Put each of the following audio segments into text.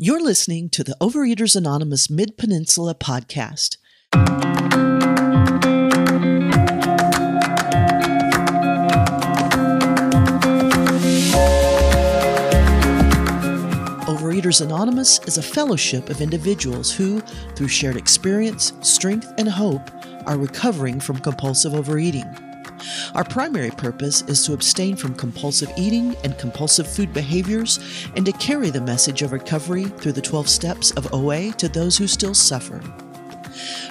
You're listening to the Overeaters Anonymous Mid Peninsula podcast. Overeaters Anonymous is a fellowship of individuals who, through shared experience, strength, and hope, are recovering from compulsive overeating. Our primary purpose is to abstain from compulsive eating and compulsive food behaviors and to carry the message of recovery through the 12 steps of OA to those who still suffer.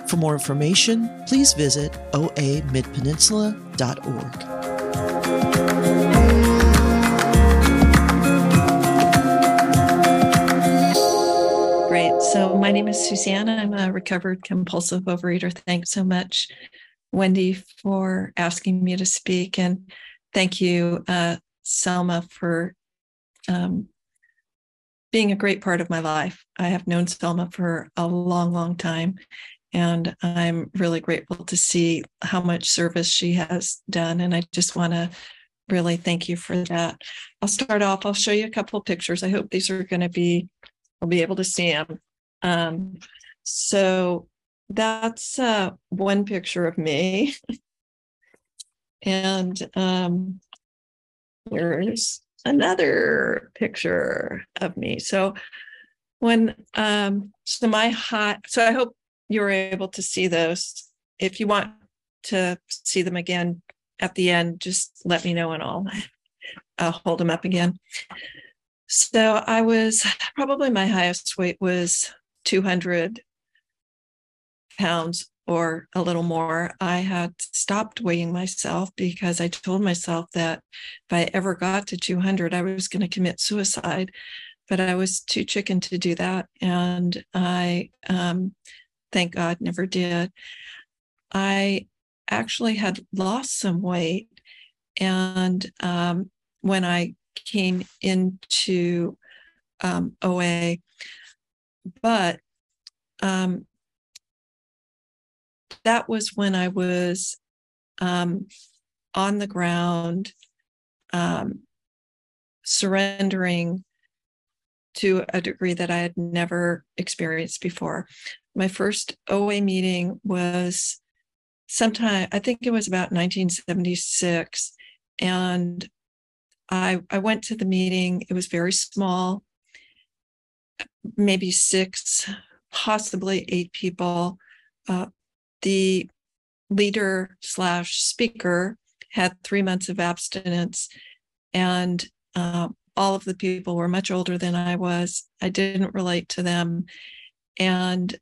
For more information, please visit oamidpeninsula.org. Great. So, my name is Susanna. I'm a recovered compulsive overeater. Thanks so much, Wendy, for asking me to speak. And thank you, uh, Selma, for um, being a great part of my life. I have known Selma for a long, long time. And I'm really grateful to see how much service she has done. And I just want to really thank you for that. I'll start off, I'll show you a couple of pictures. I hope these are going to be, I'll be able to see them. Um, so that's uh, one picture of me. and um, here's another picture of me. So when um, so my hot, so I hope you were able to see those. If you want to see them again at the end, just let me know and I'll, I'll hold them up again. So I was probably my highest weight was 200 pounds or a little more. I had stopped weighing myself because I told myself that if I ever got to 200, I was going to commit suicide. But I was too chicken to do that. And I, um, thank God, never did. I actually had lost some weight. And um, when I came into um, OA, but um, that was when I was um, on the ground, um, surrendering to a degree that I had never experienced before. My first OA meeting was sometime, I think it was about 1976. And I, I went to the meeting. It was very small, maybe six, possibly eight people. Uh, the leader slash speaker had three months of abstinence, and uh, all of the people were much older than I was. I didn't relate to them, and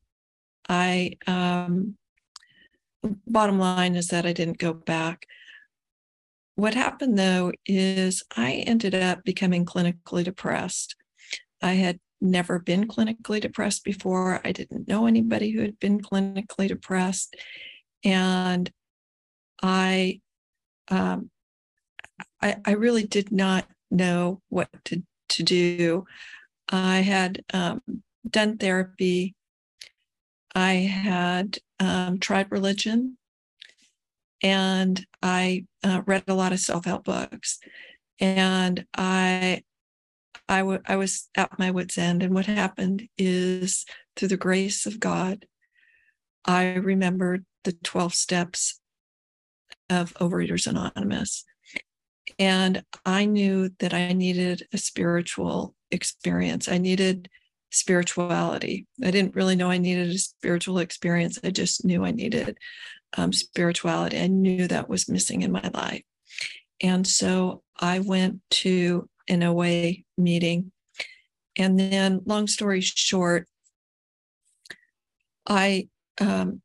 I. Um, bottom line is that I didn't go back. What happened though is I ended up becoming clinically depressed. I had never been clinically depressed before. I didn't know anybody who had been clinically depressed. And I, um, I, I really did not know what to, to do. I had um, done therapy. I had um, tried religion and I uh, read a lot of self-help books. And I I, w- I was at my wits' end. And what happened is, through the grace of God, I remembered the 12 steps of Overeaters Anonymous. And I knew that I needed a spiritual experience. I needed spirituality. I didn't really know I needed a spiritual experience. I just knew I needed um, spirituality. I knew that was missing in my life. And so I went to an OA meeting. And then, long story short, I um,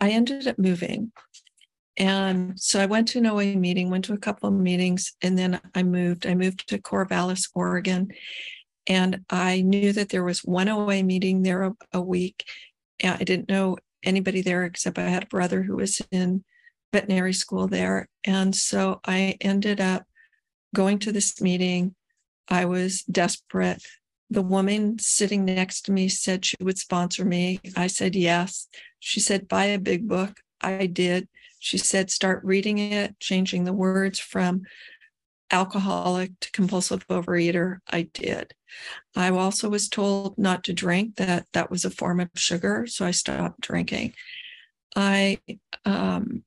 I ended up moving. And so I went to an OA meeting, went to a couple of meetings, and then I moved. I moved to Corvallis, Oregon. And I knew that there was one OA meeting there a, a week. I didn't know anybody there except I had a brother who was in veterinary school there. And so I ended up going to this meeting. I was desperate. The woman sitting next to me said she would sponsor me. I said yes. She said, buy a big book. I did. She said, start reading it, changing the words from alcoholic to compulsive overeater, I did. I also was told not to drink, that that was a form of sugar. So I stopped drinking. I, um,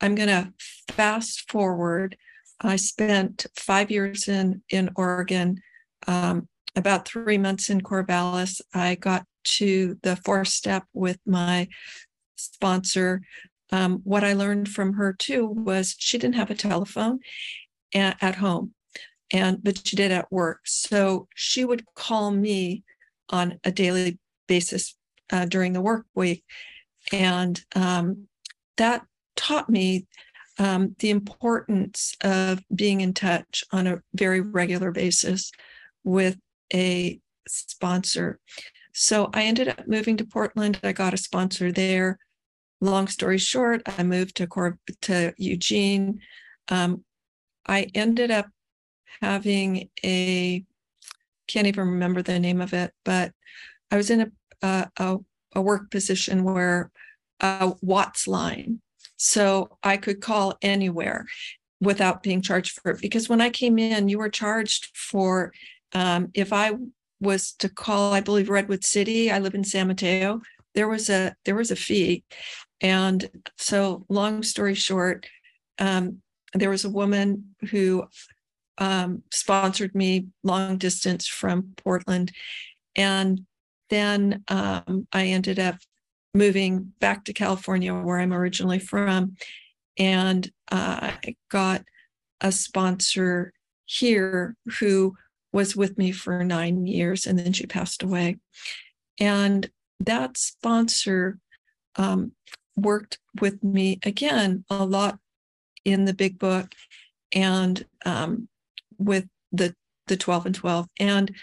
I'm going to fast forward. I spent five years in, in Oregon, um, about three months in Corvallis. I got to the fourth step with my sponsor. Um, what I learned from her too was she didn't have a telephone at, at home and but she did at work so she would call me on a daily basis uh, during the work week and um, that taught me um, the importance of being in touch on a very regular basis with a sponsor. So i ended up moving to portland. I got a sponsor there. Long story short i moved to Cor- to eugene. Um, I ended up having a can't even remember the name of it, but I was in a a, a work position where a WATS line, so I could call anywhere without being charged for it. Because when I came in, you were charged for um, if I was to call, I believe Redwood City. I live in San Mateo. There was a there was a fee, and so long story short, um, there was a woman who um, sponsored me long distance from Portland. And then um, I ended up moving back to California, where I'm originally from. And uh, I got a sponsor here who was with me for nine years and then she passed away. And that sponsor um, worked with me again a lot in the big book and um, with the the 12 and 12 and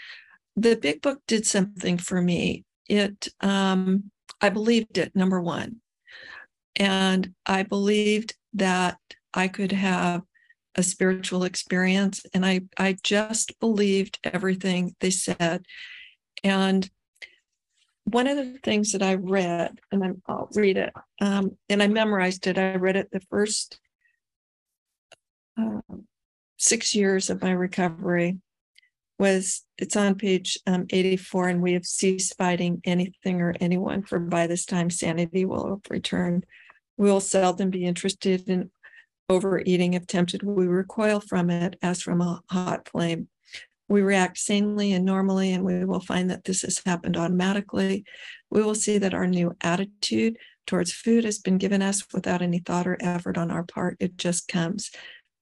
the big book did something for me it um, i believed it number one. And i believed that i could have a spiritual experience and i i just believed everything they said. And one of the things that i read and i will read it um, and i memorized it. I read it the first um, six years of my recovery was it's on page um, 84 and we have ceased fighting anything or anyone for by this time sanity will have returned. We will seldom be interested in overeating if tempted. We recoil from it as from a hot flame. We react sanely and normally and we will find that this has happened automatically. We will see that our new attitude towards food has been given us without any thought or effort on our part. It just comes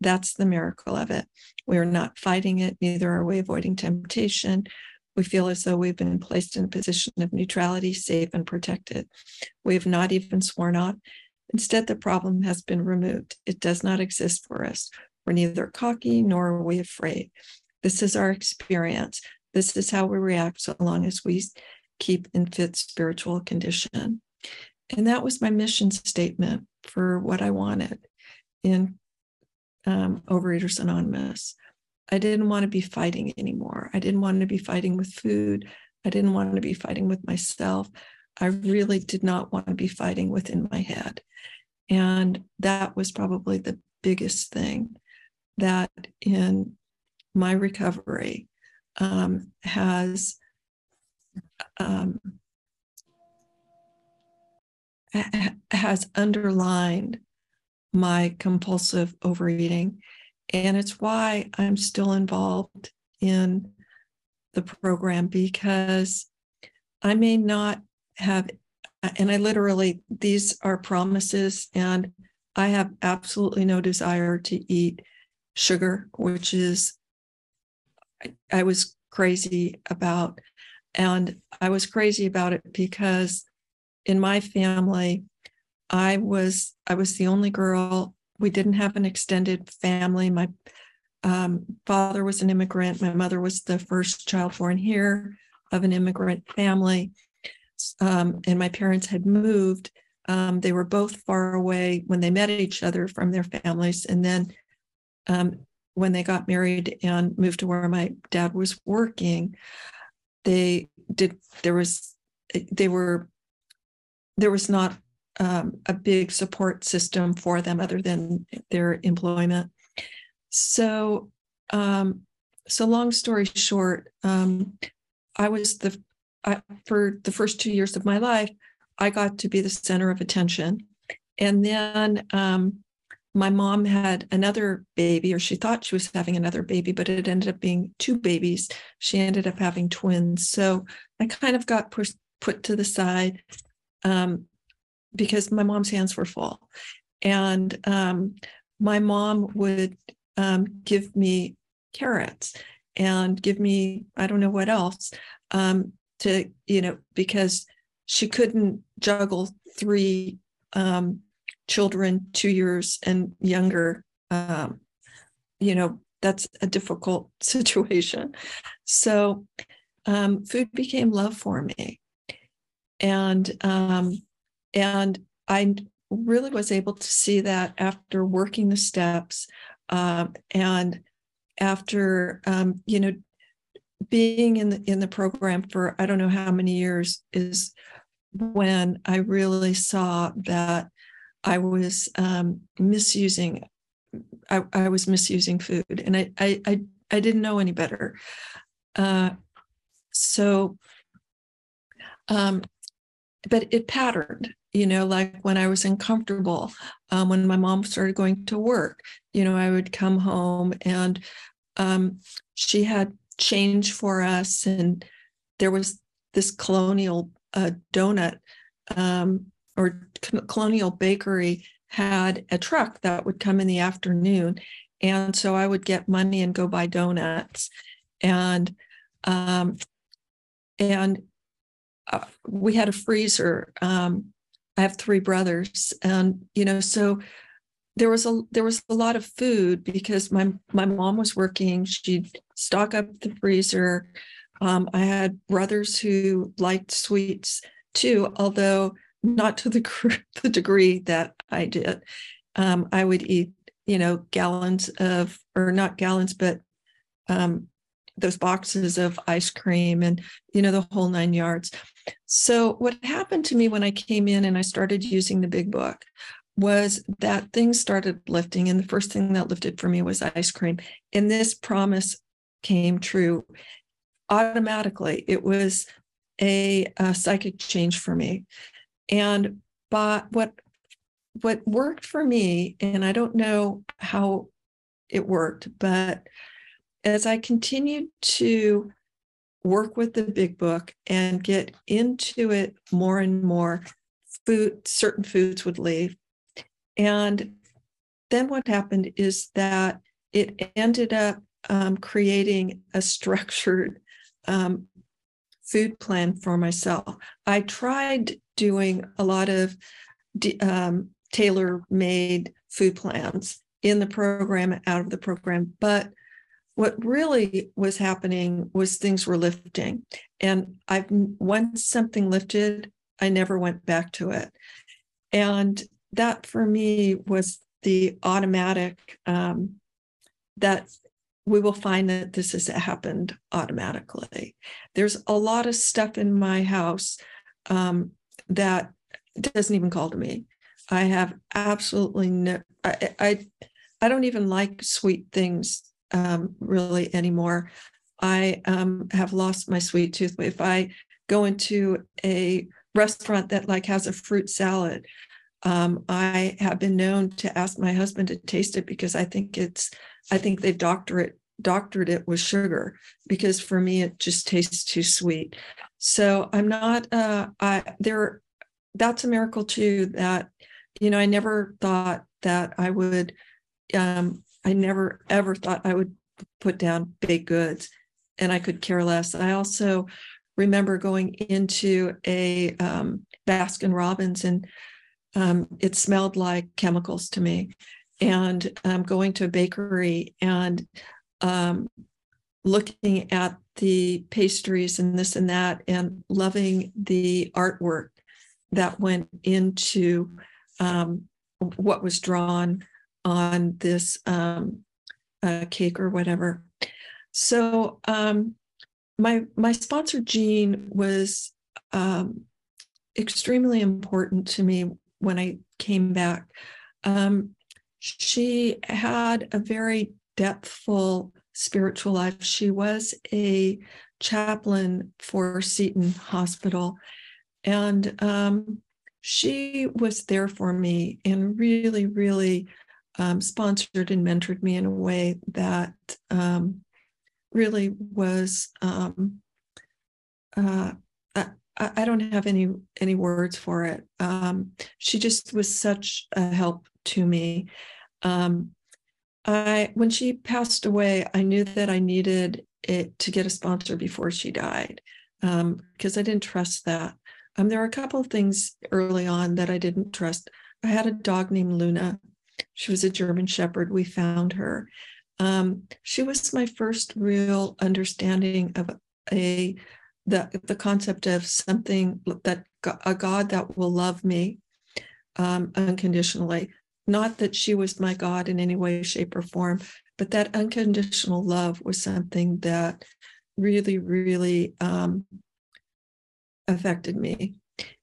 that's the miracle of it. We are not fighting it, neither are we avoiding temptation. We feel as though we've been placed in a position of neutrality, safe and protected. We have not even sworn off. Instead, the problem has been removed. It does not exist for us. We're neither cocky nor are we afraid. This is our experience. This is how we react so long as we keep in fit spiritual condition. And that was my mission statement for what I wanted in um, Overeaters Anonymous. I didn't want to be fighting anymore. I didn't want to be fighting with food. I didn't want to be fighting with myself. I really did not want to be fighting within my head. And that was probably the biggest thing that in my recovery um, has um, has underlined my compulsive overeating. And it's why I'm still involved in the program because I may not have, and I literally, these are promises, and I have absolutely no desire to eat sugar, which is, I, was crazy about. And I was crazy about it because in my family, I was I was the only girl. We didn't have an extended family. My um, father was an immigrant. My mother was the first child born here of an immigrant family, um, and my parents had moved. Um, they were both far away when they met each other from their families, and then um, when they got married and moved to where my dad was working, they did. There was they were there was not um, a big support system for them other than their employment. so um, so long story short, um, I was the I, for the first two years of my life, I got to be the center of attention, and then um, my mom had another baby, or she thought she was having another baby, but it ended up being two babies. She ended up having twins, so I kind of got put to the side um, because my mom's hands were full, and um, my mom would um, give me carrots and give me I don't know what else um, to you know because she couldn't juggle three um, children two years and younger. Um, you know that's a difficult situation. So um, food became love for me, and and I really was able to see that after working the steps um, and after um, you know being in the in the program for I don't know how many years is when I really saw that I was um, misusing I, I, was misusing food and I, I I I didn't know any better. Uh, so um, but it patterned you know like when i was uncomfortable um, when my mom started going to work you know i would come home and um, she had change for us and there was this colonial uh, donut um, or colonial bakery had a truck that would come in the afternoon. And so i would get money and go buy donuts. And um, and we had a freezer um, I have three brothers, and you know, so there was a there was a lot of food because my my mom was working. She'd stock up the freezer. Um, I had brothers who liked sweets too, although not to the the degree that I did. Um, I would eat, you know, gallons of, or not gallons, but um, those boxes of ice cream and you know the whole nine yards. So what happened to me when i came in and i started using the big book was that things started lifting and the first thing that lifted for me was ice cream and this promise came true automatically. It was a, a psychic change for me. And but what what worked for me and i don't know how it worked but as I continued to work with the big book and get into it more and more, food, certain foods would leave. And then what happened is that it ended up um, creating a structured um, food plan for myself. I tried doing a lot of um, tailor made food plans in the program, out of the program, but what really was happening was things were lifting. And i've once something lifted i never went back to it. And that for me was the automatic um, that we will find that this has happened automatically. There's a lot of stuff in my house um, that doesn't even call to me. I have absolutely no I, I i don't even like sweet things um, really anymore. I um, have lost my sweet tooth. If I go into a restaurant that like has a fruit salad, um, I have been known to ask my husband to taste it because I think it's, I think they doctor it doctored it with sugar because for me it just tastes too sweet. So I'm not. Uh, I there. That's a miracle too. That you know I never thought that I would um, I never ever thought I would put down baked goods and I could care less. I also remember going into a um, Baskin Robbins and um, it smelled like chemicals to me. And um, going to a bakery and um, looking at the pastries and this and that and loving the artwork that went into um, what was drawn on this um, uh, cake or whatever. So um, my my sponsor Jean was um, extremely important to me when I came back. Um, she had a very depthful spiritual life. She was a chaplain for Seton Hospital. And um, she was there for me and really, really um, sponsored and mentored me in a way that um, really was. Um, uh, I, I, don't have any any words for it. Um, she just was such a help to me. Um, I when she passed away, I knew that I needed it to get a sponsor before she died because I didn't trust that. Um, there are a couple of things early on that I didn't trust. I had a dog named Luna. She was a German Shepherd. We found her. Um, she was my first real understanding of a the the concept of something that a God that will love me um, unconditionally. Not that she was my God in any way, shape, or form, but that unconditional love was something that really, really um, affected me.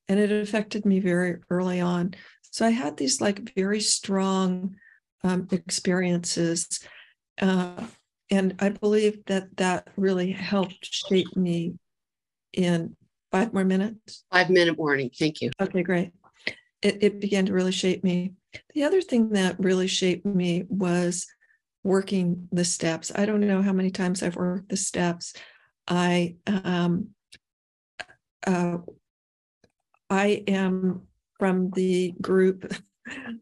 And it affected me very early on. So I had these like very strong um, experiences. Uh, and I believe that that really helped shape me in five more minutes. Five minute warning. Thank you. Okay, great. It, it began to really shape me. The other thing that really shaped me was working the steps. I don't know how many times I've worked the steps. I um, uh, I am from the group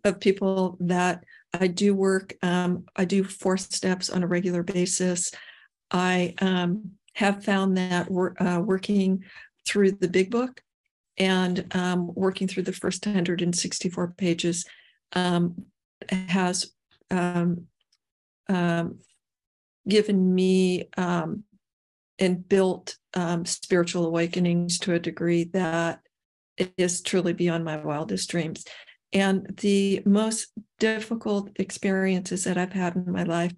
of people that I do work. Um, I do four steps on a regular basis. I um, have found that wor- uh, working through the big book and um, working through the first 164 pages um, has um, um, given me and built spiritual awakenings to a degree that is truly beyond my wildest dreams. And the most difficult experiences that I've had in my life,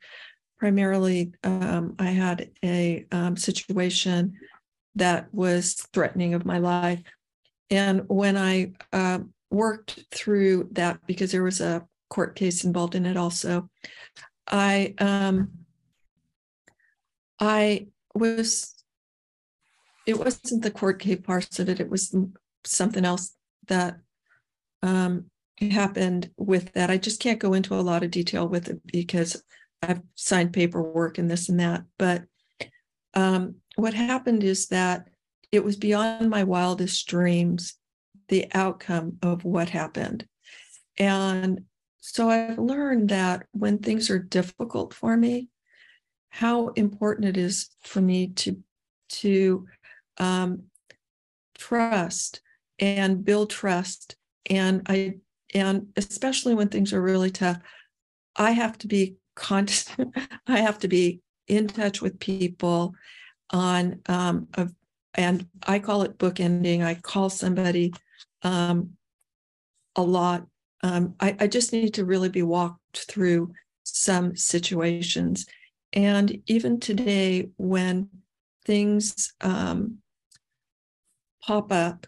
primarily, um, I had a um, situation that was threatening of my life. And when I uh, worked through that, because there was a court case involved in it also, I um, I was it wasn't the court case part of it it was something else that um, happened with that. I just can't go into a lot of detail with it because i've signed paperwork and this and that but um, what happened is that it was beyond my wildest dreams the outcome of what happened. And so i've learned that when things are difficult for me how important it is for me to to um, trust and build trust. And i and especially when things are really tough i have to be constant i have to be in touch with people on um of and i call it bookending. I call somebody um a lot. Um I, I just need to really be walked through some situations. And even today, when things um, pop up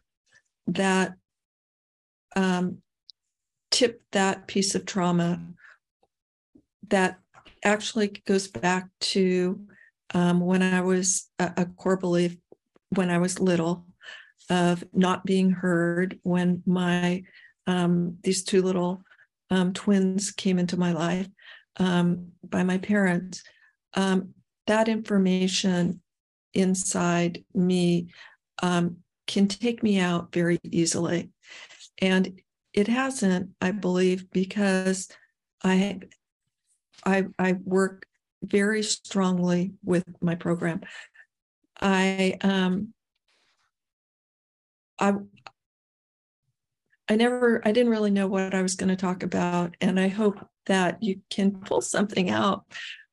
that um, tip that piece of trauma, that actually goes back to um, when I was a, a core belief when I was little of not being heard when my um, these two little um, twins came into my life um, by my parents um, that information inside me um, can take me out very easily. And it hasn't, I believe, because I I, I work very strongly with my program. I um I I never I didn't really know what I was going to talk about and I hope that you can pull something out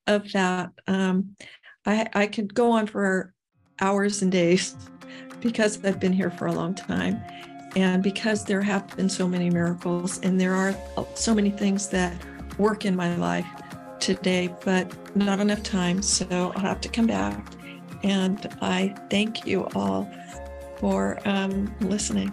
of that. Um, I, I could go on for hours and days because I've been here for a long time. And because there have been so many miracles and there are so many things that work in my life today, but not enough time. So I'll have to come back. And I thank you all for um, listening.